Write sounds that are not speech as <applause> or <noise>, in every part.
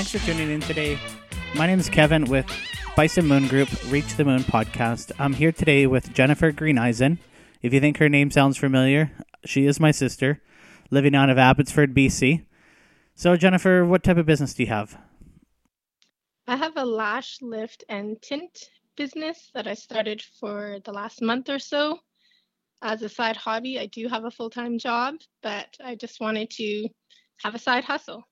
Thanks for tuning in today. My name is Kevin with Bison Moon Group Reach the Moon podcast. I'm here today with Jennifer Greeneisen. If you think her name sounds familiar, she is my sister, living out of Abbotsford, BC. So, Jennifer, what type of business do you have? I have a lash lift and tint business that I started for the last month or so as a side hobby. I do have a full time job, but I just wanted to have a side hustle.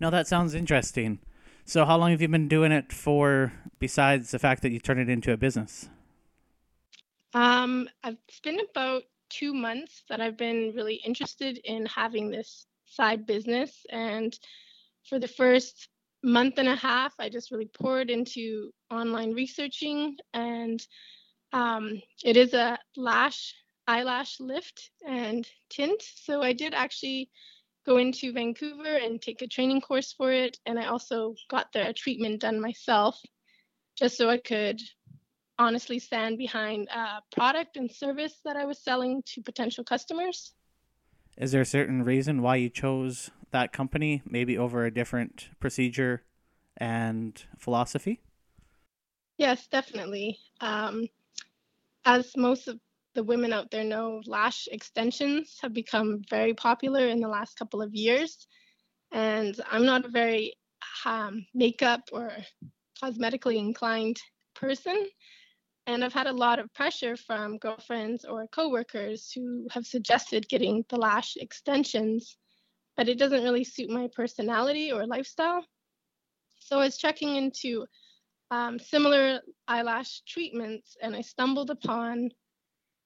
No, that sounds interesting. So, how long have you been doing it for, besides the fact that you turned it into a business? Um, it's been about two months that I've been really interested in having this side business. And for the first month and a half, I just really poured into online researching. And um, it is a lash, eyelash lift and tint. So I did actually go into Vancouver and take a training course for it. And I also got the treatment done myself just so I could honestly stand behind a product and service that I was selling to potential customers. Is there a certain reason why you chose that company, maybe over a different procedure and philosophy? Yes, definitely. Um, as most of the women out there know, lash extensions have become very popular in the last couple of years. And I'm not a very um, makeup or cosmetically inclined person. And I've had a lot of pressure from girlfriends or coworkers who have suggested getting the lash extensions, but it doesn't really suit my personality or lifestyle. So I was checking into um, similar eyelash treatments and I stumbled upon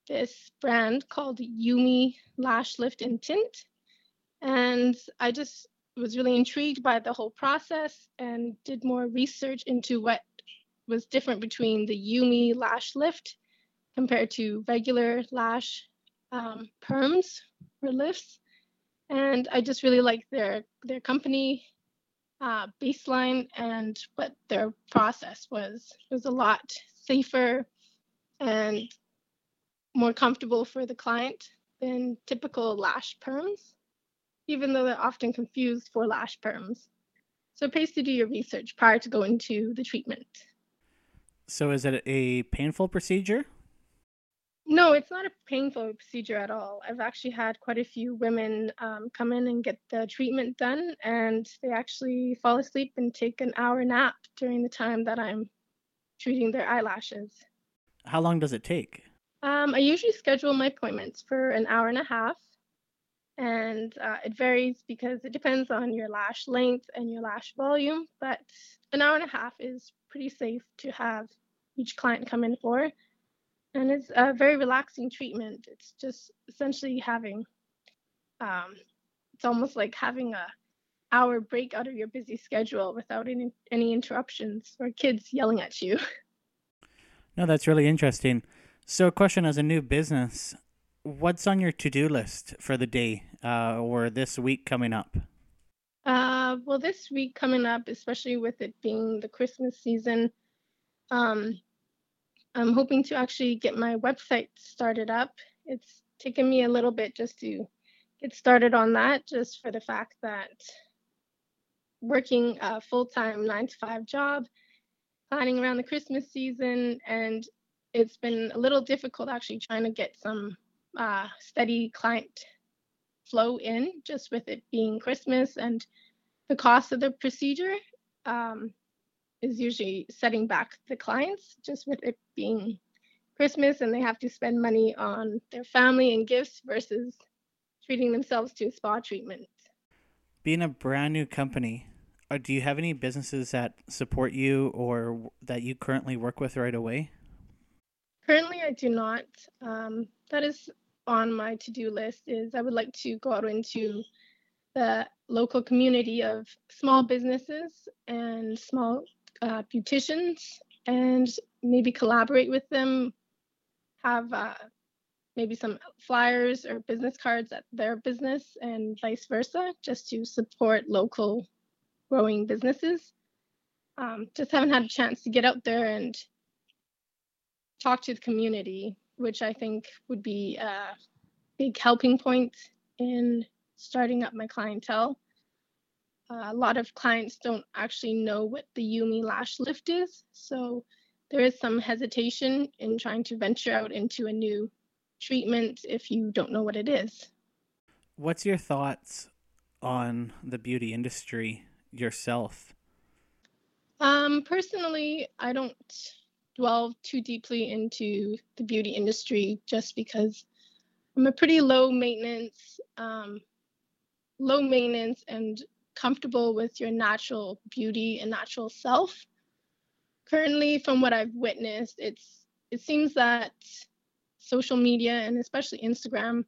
this brand called Yumi Lash Lift and Tint. And I just was really intrigued by the whole process and did more research into what was different between the Yumi lash lift compared to regular lash um, perms or lifts. And I just really liked their their company uh, baseline and what their process was. It was a lot safer and more comfortable for the client than typical lash perms, even though they're often confused for lash perms. So it pays to do your research prior to going to the treatment. So is it a painful procedure? No, it's not a painful procedure at all. I've actually had quite a few women um, come in and get the treatment done, and they actually fall asleep and take an hour nap during the time that I'm treating their eyelashes. How long does it take? Um, I usually schedule my appointments for an hour and a half, and uh, it varies because it depends on your lash length and your lash volume, but an hour and a half is pretty safe to have each client come in for. And it's a very relaxing treatment. It's just essentially having, um, it's almost like having a hour break out of your busy schedule without any any interruptions or kids yelling at you. <laughs> No, that's really interesting. So, a question as a new business, what's on your to do list for the day uh, or this week coming up? Uh, well, this week coming up, especially with it being the Christmas season, um, I'm hoping to actually get my website started up. It's taken me a little bit just to get started on that, just for the fact that working a full time nine to five job, planning around the Christmas season, and it's been a little difficult actually trying to get some uh, steady client flow in just with it being Christmas and the cost of the procedure um, is usually setting back the clients just with it being Christmas and they have to spend money on their family and gifts versus treating themselves to a spa treatment. Being a brand new company, uh, do you have any businesses that support you or that you currently work with right away? Currently, I do not. Um, that is on my to-do list is I would like to go out into the local community of small businesses and small uh, beauticians and maybe collaborate with them, have uh, maybe some flyers or business cards at their business and vice versa, just to support local growing businesses. Um, just haven't had a chance to get out there and talk to the community which I think would be a big helping point in starting up my clientele. uh, a lot of clients don't actually know what the Yumi lash lift is. So there is some hesitation in trying to venture out into a new treatment if you don't know what it is. What's your thoughts on the beauty industry yourself? Um, personally, I don't dwell too deeply into the beauty industry just because I'm a pretty low maintenance, um, low maintenance and comfortable with your natural beauty and natural self. Currently, from what I've witnessed, it's it seems that social media and especially Instagram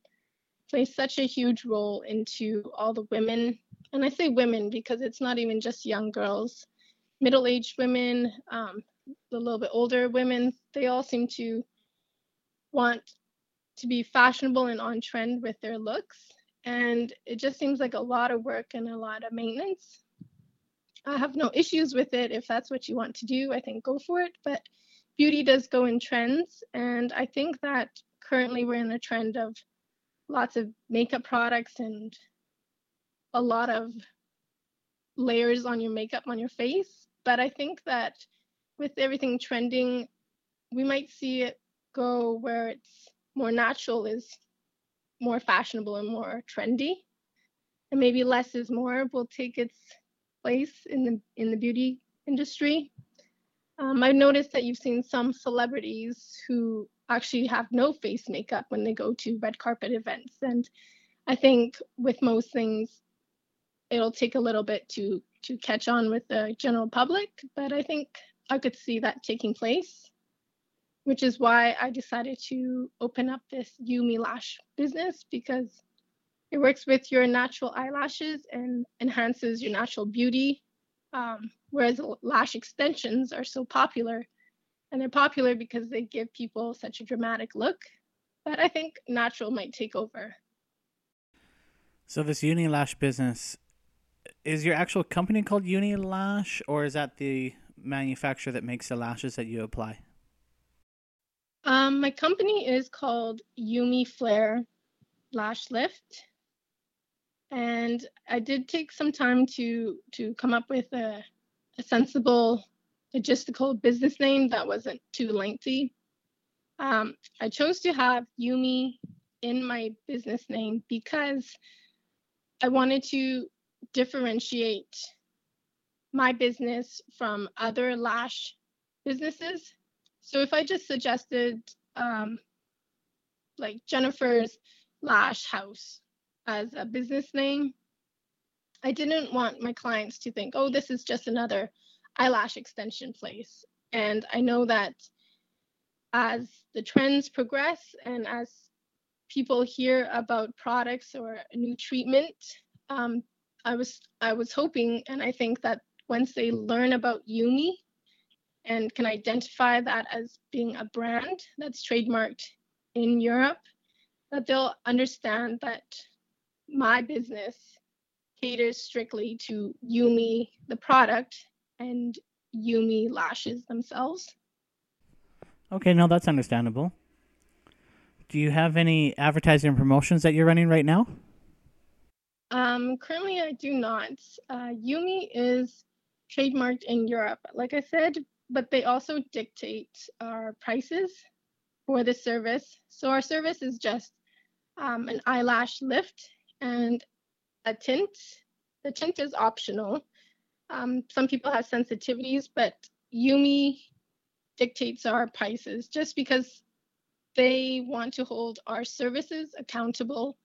plays such a huge role into all the women, and I say women because it's not even just young girls, middle-aged women, um, a little bit older women. They all seem to want to be fashionable and on trend with their looks and it just seems like a lot of work and a lot of maintenance. I have no issues with it if that's what you want to do. I think go for it, but beauty does go in trends, and I think that currently we're in a trend of lots of makeup products and a lot of layers on your makeup on your face. But I think that with everything trending, we might see it go where it's more natural is more fashionable and more trendy. And maybe less is more will take its place in the in the beauty industry. Um, i've noticed that you've seen some celebrities who actually have no face makeup when they go to red carpet events. And i think with most things it'll take a little bit to to catch on with the general public. But i think i could see that taking place which is why I decided to open up this Yumi Lash business because it works with your natural eyelashes and enhances your natural beauty. Um, whereas lash extensions are so popular, and they're popular because they give people such a dramatic look. But I think natural might take over. So this Uni Lash business is your actual company called Uni Lash, or is that the manufacturer that makes the lashes that you apply? Um, my company is called Yumi Flare Lash Lift, and I did take some time to to come up with a, a sensible logistical business name that wasn't too lengthy. Um, I chose to have Yumi in my business name because I wanted to differentiate my business from other lash businesses so if I just suggested um, like Jennifer's Lash House as a business name, I didn't want my clients to think, oh, this is just another eyelash extension place. And I know that as the trends progress and as people hear about products or a new treatment, um, I was I was hoping, and I think that once they learn about Yumi and can identify that as being a brand that's trademarked in Europe, that they'll understand that my business caters strictly to Yumi, the product, and Yumi lashes themselves. Okay, no, that's understandable. Do you have any advertising and promotions that you're running right now? Um, currently, I do not. Uh, Yumi is trademarked in Europe. Like I said, but they also dictate our prices for the service. So our service is just um, an eyelash lift and a tint. The tint is optional. Um, some people have sensitivities, but Yumi dictates our prices just because they want to hold our services accountable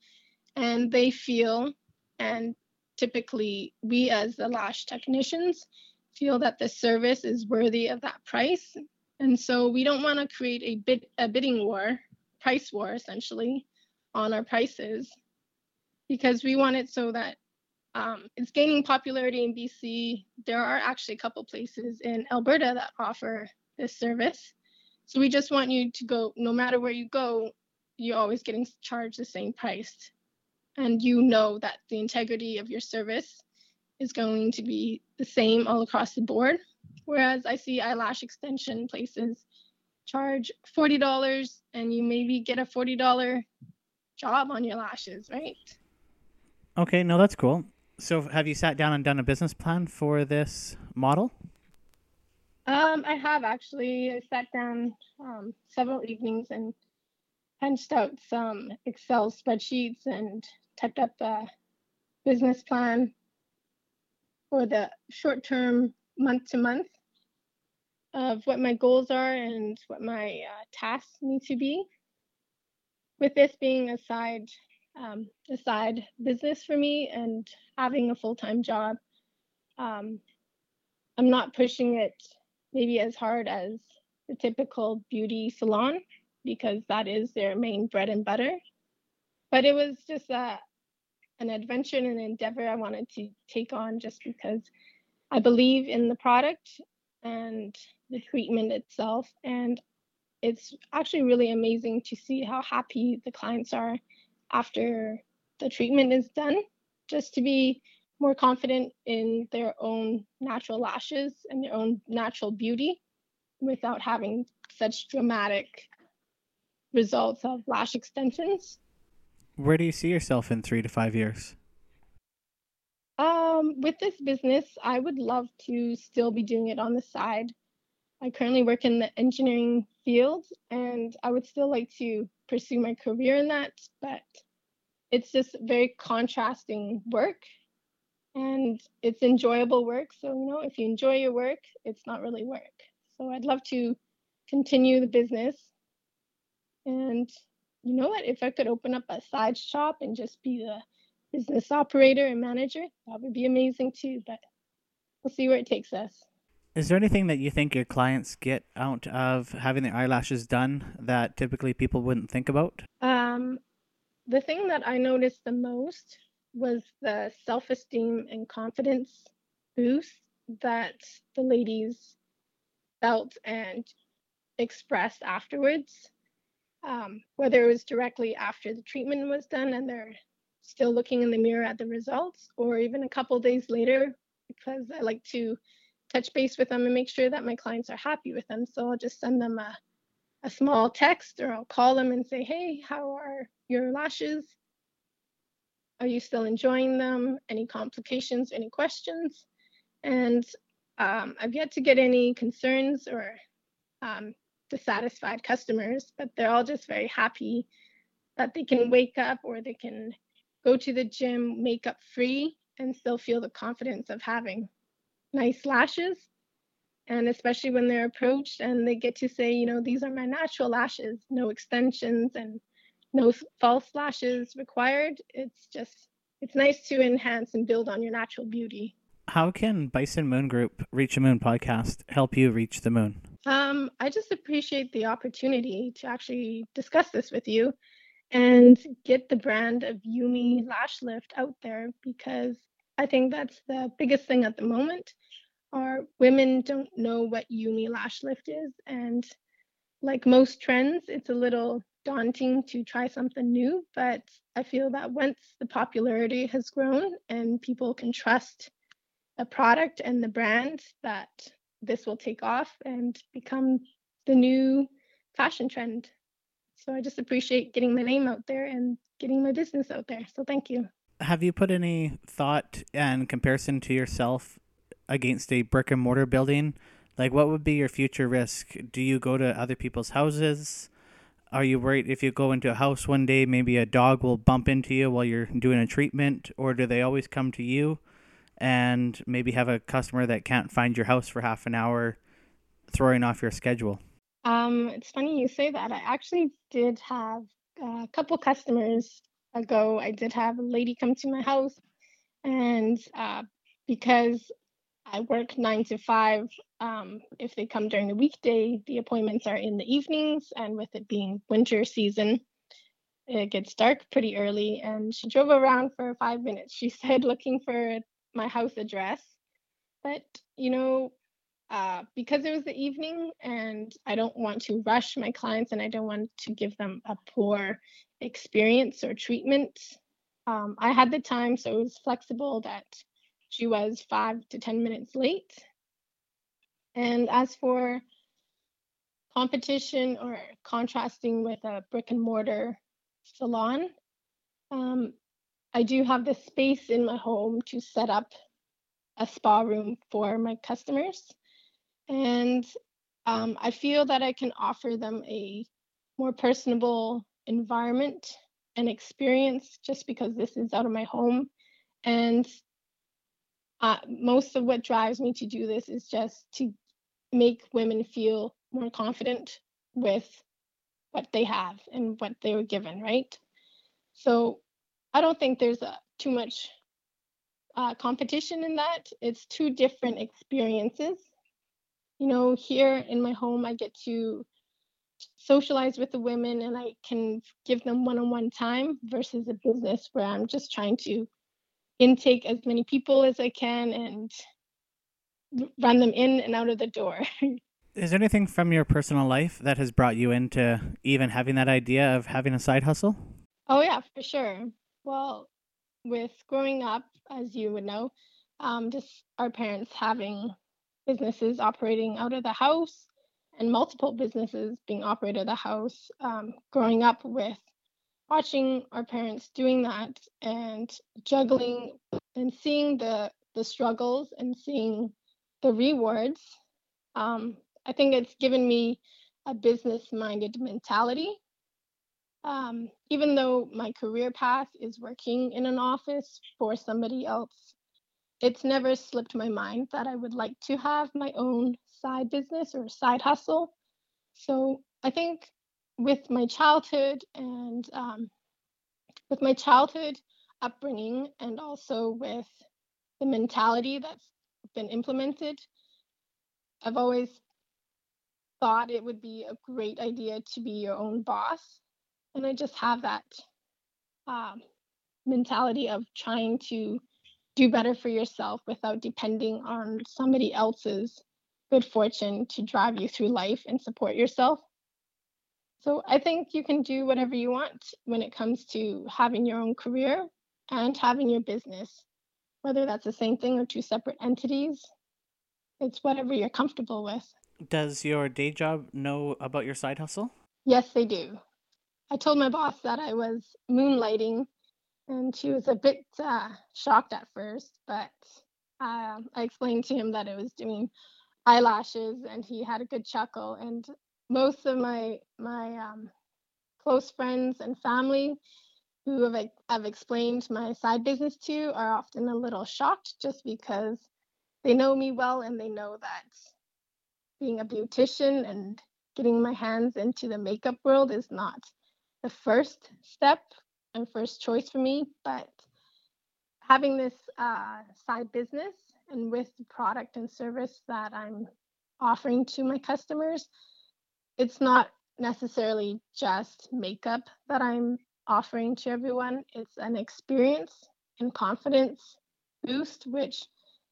and they feel and typically we as the lash technicians feel that the service is worthy of that price. And so we don't want to create a bid a bidding war, price war essentially, on our prices, because we want it so that um, it's gaining popularity in BC. There are actually a couple places in Alberta that offer this service. So we just want you to go, no matter where you go, you're always getting charged the same price. And you know that the integrity of your service is going to be the same all across the board. Whereas I see eyelash extension places charge $40 and you maybe get a $40 job on your lashes, right? Okay, no, that's cool. So, have you sat down and done a business plan for this model? Um, I have actually. I sat down um, several evenings and punched out some Excel spreadsheets and typed up a business plan for the short term, month to month of what my goals are and what my uh, tasks need to be. With this being a side um, a side business for me and having a full time job, um, I'm not pushing it maybe as hard as the typical beauty salon because that is their main bread and butter. But it was just a, an adventure and an endeavor I wanted to take on just because I believe in the product and the treatment itself. And it's actually really amazing to see how happy the clients are after the treatment is done, just to be more confident in their own natural lashes and their own natural beauty without having such dramatic results of lash extensions. Where do you see yourself in three to five years? Um, with this business, I would love to still be doing it on the side. I currently work in the engineering field and I would still like to pursue my career in that, but it's just very contrasting work and it's enjoyable work. So, you know, if you enjoy your work, it's not really work. So, I'd love to continue the business. And you know what? If I could open up a side shop and just be the business operator and manager, that would be amazing too. But we'll see where it takes us. Is there anything that you think your clients get out of having their eyelashes done that typically people wouldn't think about? Um, the thing that I noticed the most was the self esteem and confidence boost that the ladies felt and expressed afterwards. Um, whether it was directly after the treatment was done and they're still looking in the mirror at the results, or even a couple days later, because I like to touch base with them and make sure that my clients are happy with them. So I'll just send them a, a small text or I'll call them and say, hey, how are your lashes? Are you still enjoying them? Any complications, any questions? And um, I've yet to get any concerns or um, dissatisfied customers, but they're all just very happy that they can wake up or they can go to the gym makeup free and still feel the confidence of having nice lashes. And especially when they're approached and they get to say, you know, these are my natural lashes, no extensions and no false lashes required. It's just, it's nice to enhance and build on your natural beauty. How can Bison Moon Group Reach the Moon podcast help you reach the moon? Um, I just appreciate the opportunity to actually discuss this with you and get the brand of Yumi Lash Lift out there because I think that's the biggest thing at the moment. Our women don't know what Yumi Lash Lift is, and like most trends, it's a little daunting to try something new. But I feel that once the popularity has grown and people can trust a product and the brand, that this will take off and become the new fashion trend. So I just appreciate getting my name out there and getting my business out there. So thank you have you put any thought and comparison to yourself against a brick and mortar building? Like, what would be your future risk? Do you go to other people's houses? Are you worried if you go into a house one day, maybe a dog will bump into you while you're doing a treatment? Or do they always come to you and maybe have a customer that can't find your house for half an hour, throwing off your schedule? Um, it's funny you say that. I actually did have a couple customers ago, I did have a lady come to my house, and uh, because I work nine to five, um, if they come during the weekday, the appointments are in the evenings, and with it being winter season, it gets dark pretty early. And she drove around for five minutes. She said, <laughs> looking for my house address, but you know, uh, because it was the evening and I don't want to rush my clients and I don't want to give them a poor experience or treatment. Um, I had the time, so it was flexible that she was five to 10 minutes late. And as for competition or contrasting with a brick and mortar salon, um, I do have the space in my home to set up a spa room for my customers. And um, I feel that I can offer them a more personable environment and experience just because this is out of my home. And uh, most of what drives me to do this is just to make women feel more confident with what they have and what they were given, right? So I don't think there's a, too much uh, competition in that. It's two different experiences. You know, here in my home, I get to socialize with the women and I can give them one on one time versus a business where I'm just trying to intake as many people as I can and run them in and out of the door. <laughs> Is there anything from your personal life that has brought you into even having that idea of having a side hustle? Oh, yeah, for sure. Well, with growing up, as you would know, um, just our parents having businesses operating out of the house and multiple businesses being operated of the house, um, growing up with watching our parents doing that and juggling and seeing the the struggles and seeing the rewards um, i think it's given me a business minded mentality um, even though my career path is working in an office for somebody else it's never slipped my mind that i would like to have my own side business or side hustle so i think with my childhood and um, with my childhood upbringing and also with the mentality that's been implemented, I've always thought it would be a great idea to be your own boss. And I just have that um, mentality of trying to do better for yourself without depending on somebody else's good fortune to drive you through life and support yourself. So I think you can do whatever you want when it comes to having your own career and having your business, whether that's the same thing or two separate entities. It's whatever you're comfortable with. Does your day job know about your side hustle? Yes, they do. I told my boss that I was moonlighting, and she was a bit uh, shocked at first, but uh, I explained to him that I was doing eyelashes, and he had a good chuckle. And most of my my um, close friends and family who have I've explained my side business to are often a little shocked just because they know me well and they know that being a beautician and getting my hands into the makeup world is not the first step and first choice for me, but having this uh, side business and with the product and service that I'm offering to my customers, it's not necessarily just makeup that I'm offering to everyone. It's an experience and confidence boost, which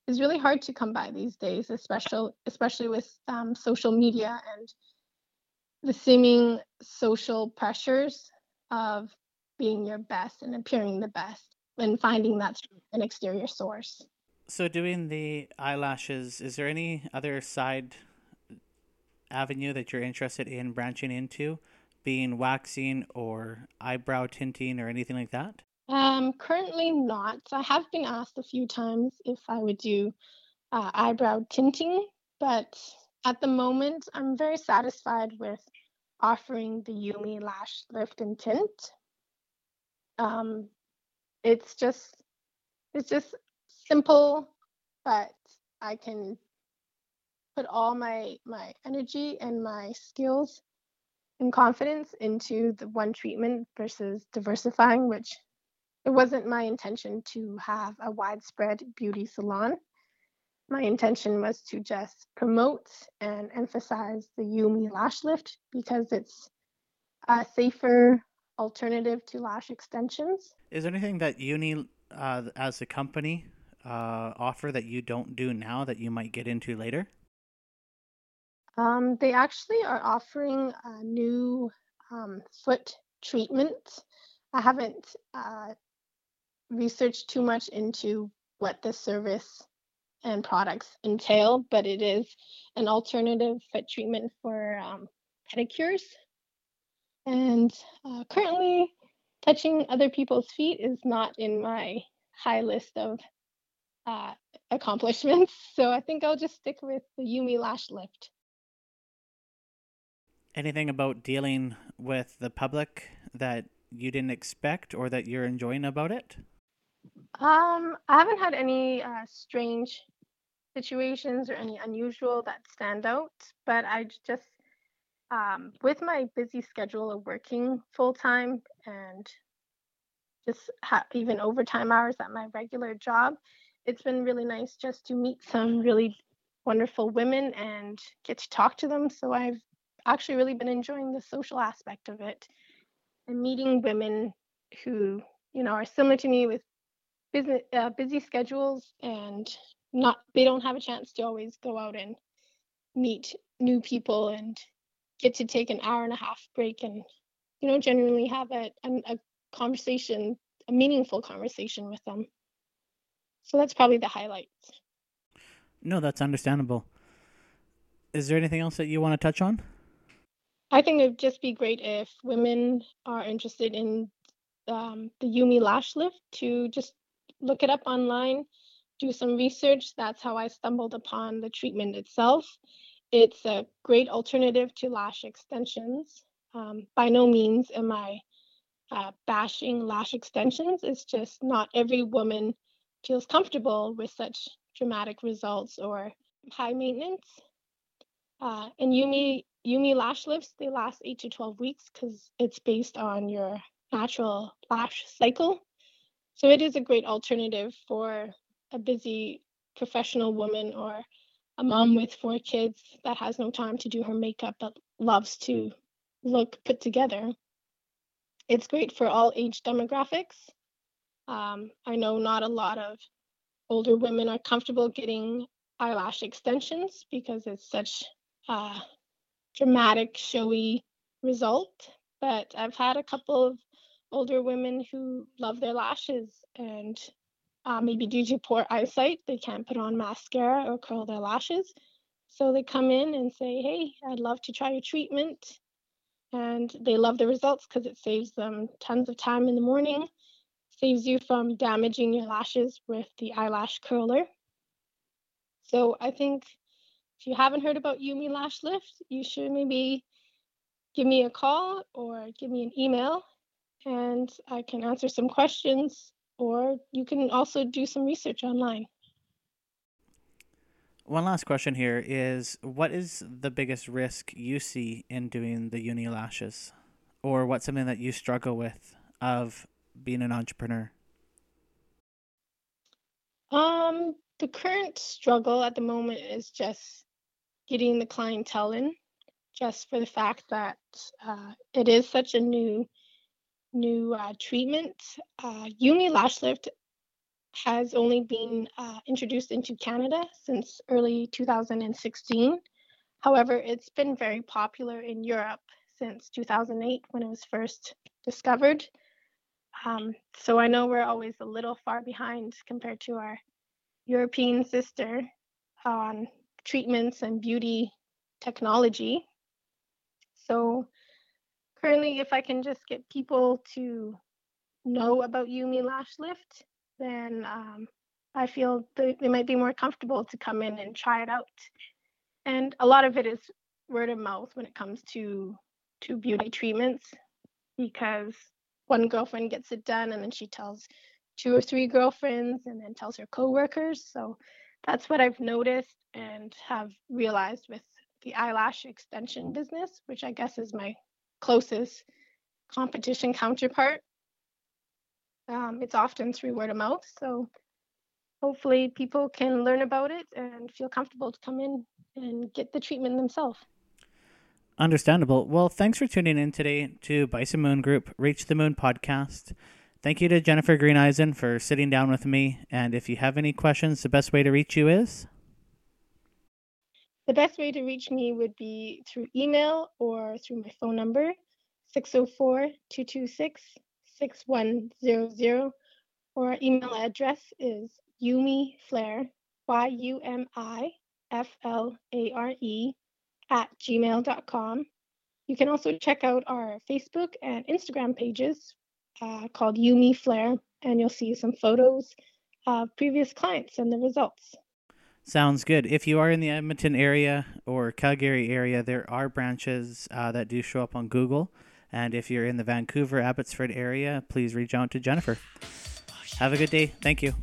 is really hard to come by these days, especially especially with um, social media and the seeming social pressures of being your best and appearing the best and finding that an exterior source. So, doing the eyelashes, is there any other side avenue that you're interested in branching into, being waxing or eyebrow tinting or anything like that? Um, currently not. I have been asked a few times if I would do uh, eyebrow tinting, but at the moment, I'm very satisfied with offering the Yumi Lash Lift and Tint. Um, it's just it's just simple, but I can put all my my energy and my skills and confidence into the one treatment versus diversifying which it wasn't my intention to have a widespread beauty salon my intention was to just promote and emphasize the Yumi lash lift because it's a safer alternative to lash extensions. Is there anything that Uni, uh, as a company, uh, offer that you don't do now that you might get into later? Um, they actually are offering a new um, foot treatment. I haven't uh, researched too much into what the service and products entail, but it is an alternative foot treatment for um, pedicures. And uh, currently, touching other people's feet is not in my high list of uh, accomplishments. <laughs> So I think I'll just stick with the Yumi Lash Lift. Anything about dealing with the public that you didn't expect or that you're enjoying about it? Um, I haven't had any uh, strange situations or any unusual that stand out, but I just, um, with my busy schedule of working full time and just ha- even overtime hours at my regular job, it's been really nice just to meet some really wonderful women and get to talk to them. So I've actually really been enjoying the social aspect of it and meeting women who, you know, are similar to me with business uh, busy schedules and not they don't have a chance to always go out and meet new people and get to take an hour and a half break and you know genuinely have a, a, a conversation a meaningful conversation with them so that's probably the highlights. No, that's understandable. Is there anything else that you want to touch on? I think it'd just be great if women are interested in um, the Yumi lash lift to just look it up online, do some research. That's how I stumbled upon the treatment itself. It's a great alternative to lash extensions. Um, by no means am I uh, bashing lash extensions. It's just not every woman feels comfortable with such dramatic results or high maintenance. Uh, and Yumi Yumi lash lifts they last eight to twelve weeks because it's based on your natural lash cycle. So it is a great alternative for a busy professional woman or a mom with four kids that has no time to do her makeup but loves to look put together. It's great for all age demographics. Um, I know not a lot of older women are comfortable getting eyelash extensions because it's such a dramatic, showy result. But I've had a couple of older women who love their lashes and uh, maybe due to poor eyesight, they can't put on mascara or curl their lashes. So they come in and say, Hey, I'd love to try your treatment. And they love the results because it saves them tons of time in the morning saves you from damaging your lashes with the eyelash curler. So I think if you haven't heard about Yumi Lash Lift, you should maybe give me a call or give me an email and I can answer some questions or you can also do some research online. One last question here is what is the biggest risk you see in doing the uni lashes? Or what's something that you struggle with of being an entrepreneur? Um, the current struggle at the moment is just getting the clientele in, just for the fact that uh, it is such a new new uh, treatment. Uh, Yumi Lash Lift has only been uh, introduced into Canada since early 2016. However, it's been very popular in Europe since 2008 when it was first discovered. Um, so I know we're always a little far behind compared to our European sister on treatments and beauty technology. So currently, if I can just get people to know about Yumi Lash Lift, then um, I feel they, might be more comfortable to come in and try it out. And a lot of it is word of mouth when it comes to to beauty treatments because one girlfriend gets it done and then she tells two or three girlfriends and then tells her coworkers. So that's what I've noticed and have realized with the eyelash extension business, which I guess is my closest competition counterpart. Um, it's often through word of mouth. So hopefully people can learn about it and feel comfortable to come in and get the treatment themselves. Understandable. Well, thanks for tuning in today to Bison Moon Group Reach the Moon podcast. Thank you to Jennifer Greeneisen for sitting down with me. And if you have any questions, the best way to reach you is? The best way to reach me would be through email or through my phone number, 604 226 6100. Or our email address is Yumi Flare, Y U M I F L A R E, at gmail.com. You can also check out our Facebook and Instagram pages uh, called Yumi Flare, and you'll see some photos of previous clients and the results. Sounds good. If you are in the Edmonton area or Calgary area, there are branches uh, that do show up on Google. And if you're in the Vancouver, Abbotsford area, please reach out to Jennifer. Have a good day. Thank you.